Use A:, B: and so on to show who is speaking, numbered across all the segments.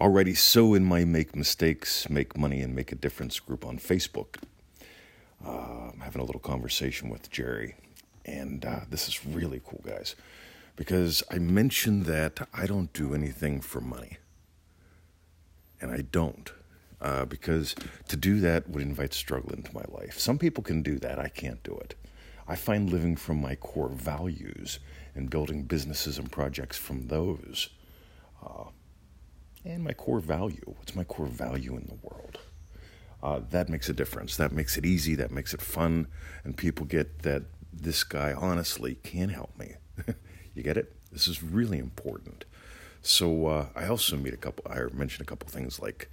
A: Alrighty, so in my Make Mistakes, Make Money, and Make a Difference group on Facebook, uh, I'm having a little conversation with Jerry. And uh, this is really cool, guys, because I mentioned that I don't do anything for money. And I don't, uh, because to do that would invite struggle into my life. Some people can do that, I can't do it. I find living from my core values and building businesses and projects from those uh, and my core value. What's my core value in the world? Uh, that makes a difference. That makes it easy. That makes it fun. And people get that this guy honestly can help me. you get it? This is really important. So uh, I also meet a couple, I mentioned a couple things like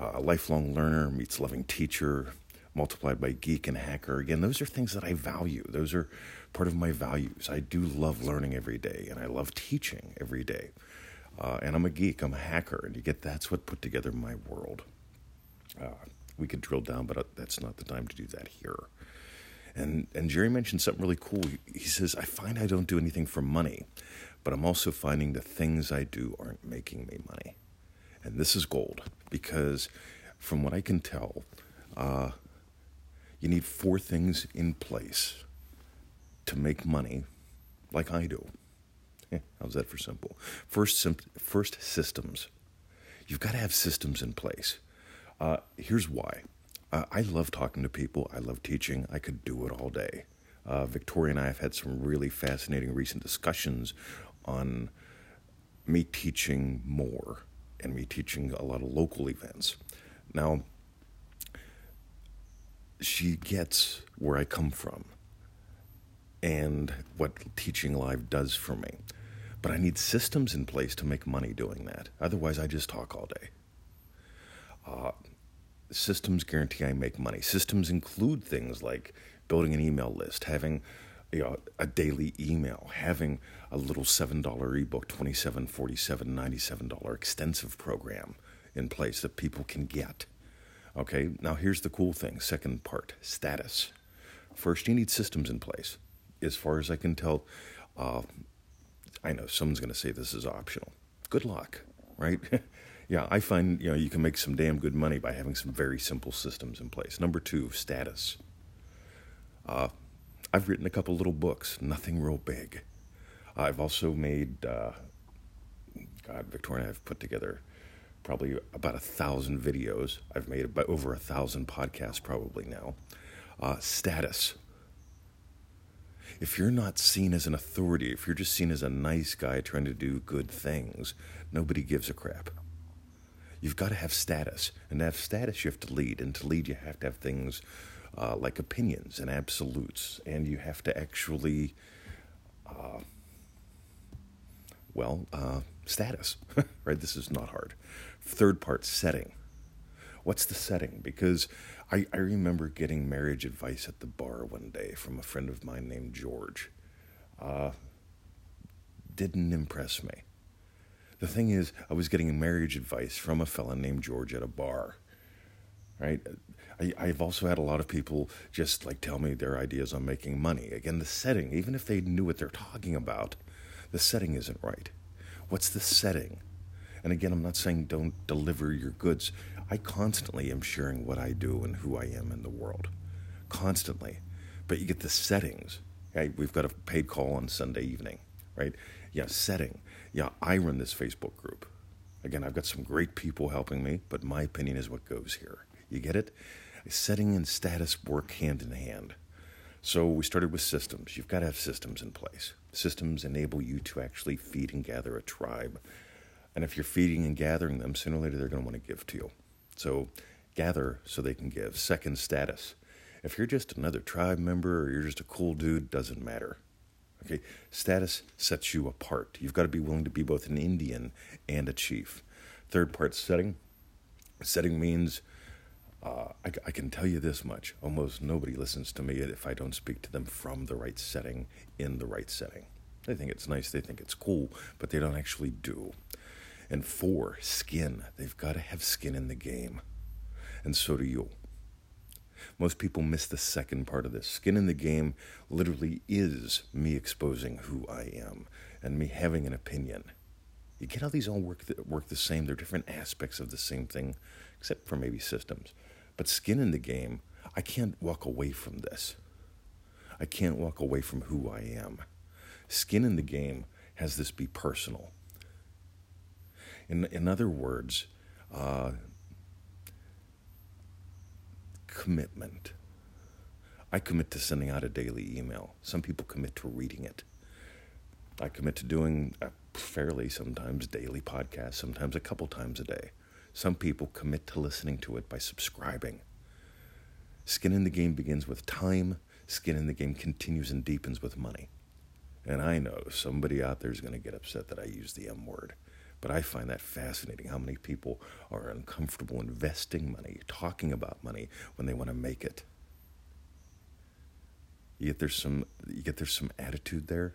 A: uh, a lifelong learner meets loving teacher, multiplied by geek and hacker. Again, those are things that I value. Those are part of my values. I do love learning every day, and I love teaching every day. Uh, and I'm a geek, I'm a hacker, and you get that's what put together my world. Uh, we could drill down, but uh, that's not the time to do that here. And and Jerry mentioned something really cool. He says, "I find I don't do anything for money, but I'm also finding the things I do aren't making me money." And this is gold because, from what I can tell, uh, you need four things in place to make money, like I do. How's that for simple? First, first systems. You've got to have systems in place. Uh, here's why. Uh, I love talking to people. I love teaching. I could do it all day. Uh, Victoria and I have had some really fascinating recent discussions on me teaching more and me teaching a lot of local events. Now, she gets where I come from and what teaching live does for me. But I need systems in place to make money doing that. Otherwise, I just talk all day. Uh, systems guarantee I make money. Systems include things like building an email list, having you know, a daily email, having a little $7 ebook, $27, $47, $97 extensive program in place that people can get. Okay, now here's the cool thing second part status. First, you need systems in place. As far as I can tell, uh, I know someone's going to say this is optional. Good luck, right? yeah, I find you know you can make some damn good money by having some very simple systems in place. Number two, status. Uh, I've written a couple little books, nothing real big. I've also made, uh, God, Victoria and I have put together probably about a thousand videos. I've made about over a thousand podcasts probably now. Uh, status if you're not seen as an authority, if you're just seen as a nice guy trying to do good things, nobody gives a crap. You've got to have status. And to have status, you have to lead. And to lead, you have to have things uh, like opinions and absolutes. And you have to actually, uh, well, uh, status, right? This is not hard. Third part, setting. What's the setting? Because I, I remember getting marriage advice at the bar one day from a friend of mine named George. Uh, didn't impress me. The thing is, I was getting marriage advice from a fella named George at a bar. Right? I, I've also had a lot of people just like tell me their ideas on making money. Again, the setting, even if they knew what they're talking about, the setting isn't right. What's the setting? And again, I'm not saying don't deliver your goods. I constantly am sharing what I do and who I am in the world. Constantly. But you get the settings. We've got a paid call on Sunday evening, right? Yeah, setting. Yeah, I run this Facebook group. Again, I've got some great people helping me, but my opinion is what goes here. You get it? Setting and status work hand in hand. So we started with systems. You've got to have systems in place. Systems enable you to actually feed and gather a tribe. And if you're feeding and gathering them, sooner or later they're going to want to give to you. So gather so they can give. Second, status. If you're just another tribe member or you're just a cool dude, doesn't matter. Okay, status sets you apart. You've got to be willing to be both an Indian and a chief. Third part, setting. Setting means uh, I, I, can tell you this much almost nobody listens to me if I don't speak to them from the right setting, in the right setting. They think it's nice, they think it's cool, but they don't actually do. And four, skin. They've got to have skin in the game. And so do you. Most people miss the second part of this. Skin in the game literally is me exposing who I am and me having an opinion. You get how these all work the, work the same. They're different aspects of the same thing, except for maybe systems. But skin in the game, I can't walk away from this. I can't walk away from who I am. Skin in the game has this be personal. In, in other words, uh, commitment. I commit to sending out a daily email. Some people commit to reading it. I commit to doing a fairly sometimes daily podcast, sometimes a couple times a day. Some people commit to listening to it by subscribing. Skin in the game begins with time, skin in the game continues and deepens with money. And I know somebody out there is going to get upset that I use the M word. But I find that fascinating how many people are uncomfortable investing money, talking about money when they want to make it. You get there's some you get there's some attitude there.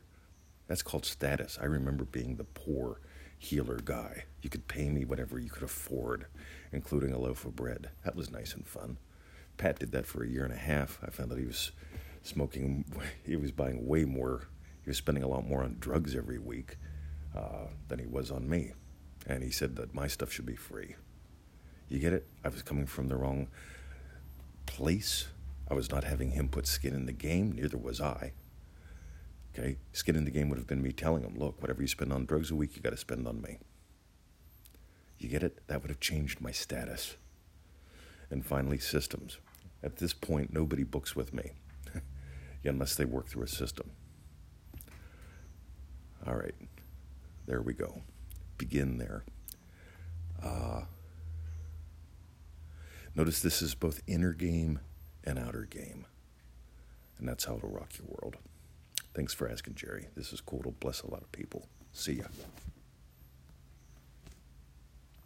A: That's called status. I remember being the poor healer guy. You could pay me whatever you could afford, including a loaf of bread. That was nice and fun. Pat did that for a year and a half. I found that he was smoking, he was buying way more, he was spending a lot more on drugs every week uh, than he was on me. And he said that my stuff should be free. You get it? I was coming from the wrong place. I was not having him put skin in the game, neither was I. Okay? Skin in the game would have been me telling him, look, whatever you spend on drugs a week, you got to spend on me. You get it? That would have changed my status. And finally, systems. At this point, nobody books with me unless they work through a system. All right. There we go. Begin there. Uh, notice this is both inner game and outer game. And that's how it'll rock your world. Thanks for asking, Jerry. This is cool. It'll bless a lot of people. See ya.